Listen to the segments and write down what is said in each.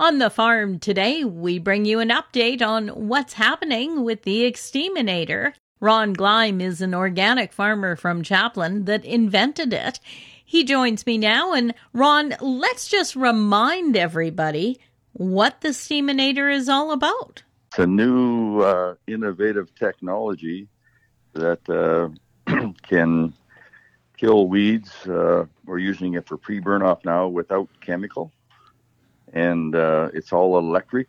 On the farm today, we bring you an update on what's happening with the exterminator. Ron Gleim is an organic farmer from Chaplin that invented it. He joins me now, and Ron, let's just remind everybody what the Steaminator is all about. It's a new uh, innovative technology that uh, can kill weeds. Uh, we're using it for pre-burn off now without chemical and uh, it's all electric,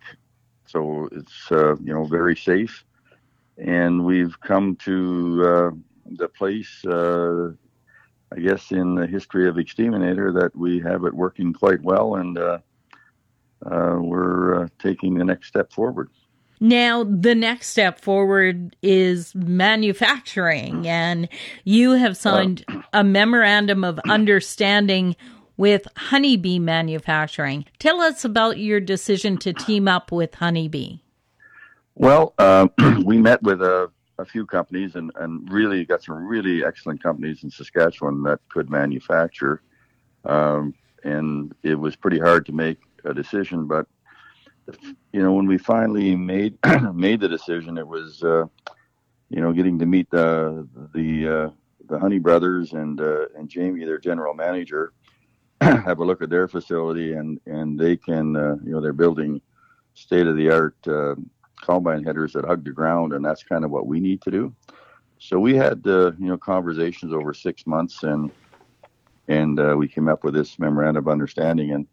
so it's uh, you know very safe. And we've come to uh, the place, uh, I guess, in the history of Exterminator that we have it working quite well, and uh, uh, we're taking the next step forward. Now, the next step forward is manufacturing, and you have signed a memorandum of understanding with Honeybee Manufacturing. Tell us about your decision to team up with Honeybee. Well, uh, we met with a, a few companies and, and, really got some really excellent companies in Saskatchewan that could manufacture. Um, and it was pretty hard to make a decision, but you know, when we finally made made the decision, it was uh, you know getting to meet the the uh, the Honey brothers and uh, and Jamie, their general manager, have a look at their facility, and and they can uh, you know they're building state of the art uh, combine headers that hug the ground, and that's kind of what we need to do. So we had uh, you know conversations over six months, and and uh, we came up with this memorandum of understanding, and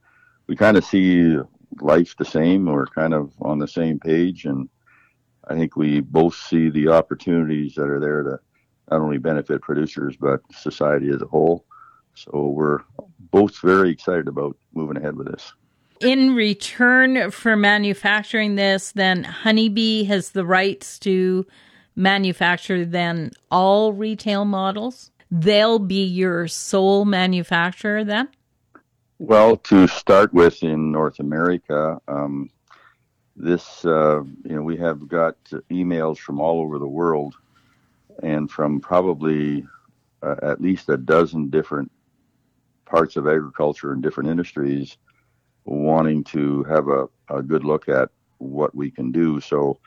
we kind of see life the same. We're kind of on the same page, and I think we both see the opportunities that are there to not only benefit producers but society as a whole. So we're both very excited about moving ahead with this. In return for manufacturing this, then Honeybee has the rights to manufacture then all retail models. They'll be your sole manufacturer then? Well, to start with in North America, um, this, uh, you know, we have got emails from all over the world and from probably uh, at least a dozen different parts of agriculture and different industries wanting to have a, a good look at what we can do. So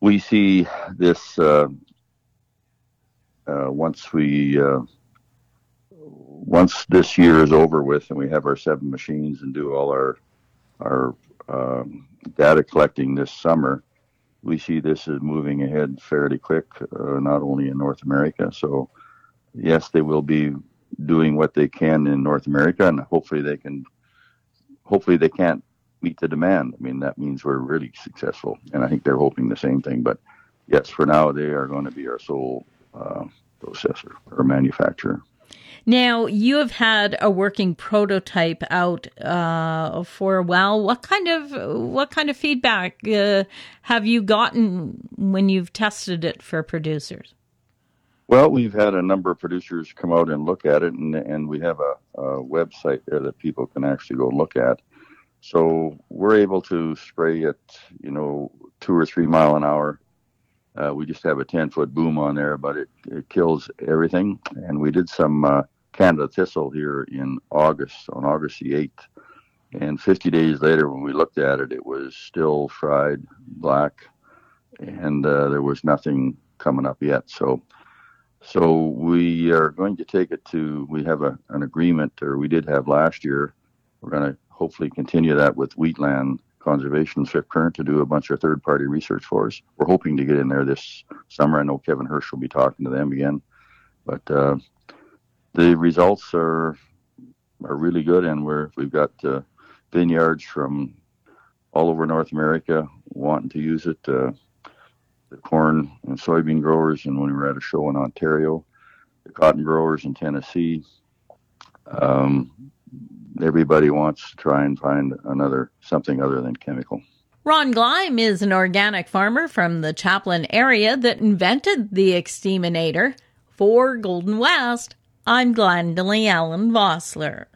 we see this uh, uh, once we uh, once this year is over with and we have our seven machines and do all our our um, data collecting this summer, we see this is moving ahead fairly quick, uh, not only in North America. So yes, they will be doing what they can in North America, and hopefully they can. Hopefully they can't meet the demand. I mean, that means we're really successful, and I think they're hoping the same thing. But yes, for now they are going to be our sole uh, processor or manufacturer. Now you have had a working prototype out uh, for a while. What kind of what kind of feedback uh, have you gotten when you've tested it for producers? Well, we've had a number of producers come out and look at it, and, and we have a, a website there that people can actually go look at. So we're able to spray at, you know, two or three mile an hour. Uh, we just have a 10 foot boom on there, but it, it kills everything. And we did some uh, Canada thistle here in August, on August the 8th. And 50 days later, when we looked at it, it was still fried black and uh, there was nothing coming up yet. So so we are going to take it to, we have a, an agreement, or we did have last year. We're going to hopefully continue that with Wheatland Conservation Swift Current to do a bunch of third party research for us. We're hoping to get in there this summer. I know Kevin Hursh will be talking to them again. But uh, the results are are really good, and we're we've got uh, vineyards from all over North America wanting to use it. Uh, the corn and soybean growers, and when we were at a show in Ontario, the cotton growers in Tennessee. Um, everybody wants to try and find another something other than chemical. Ron Gleim is an organic farmer from the Chaplin area that invented the exterminator. For Golden West, I'm Glendalee Allen Vossler.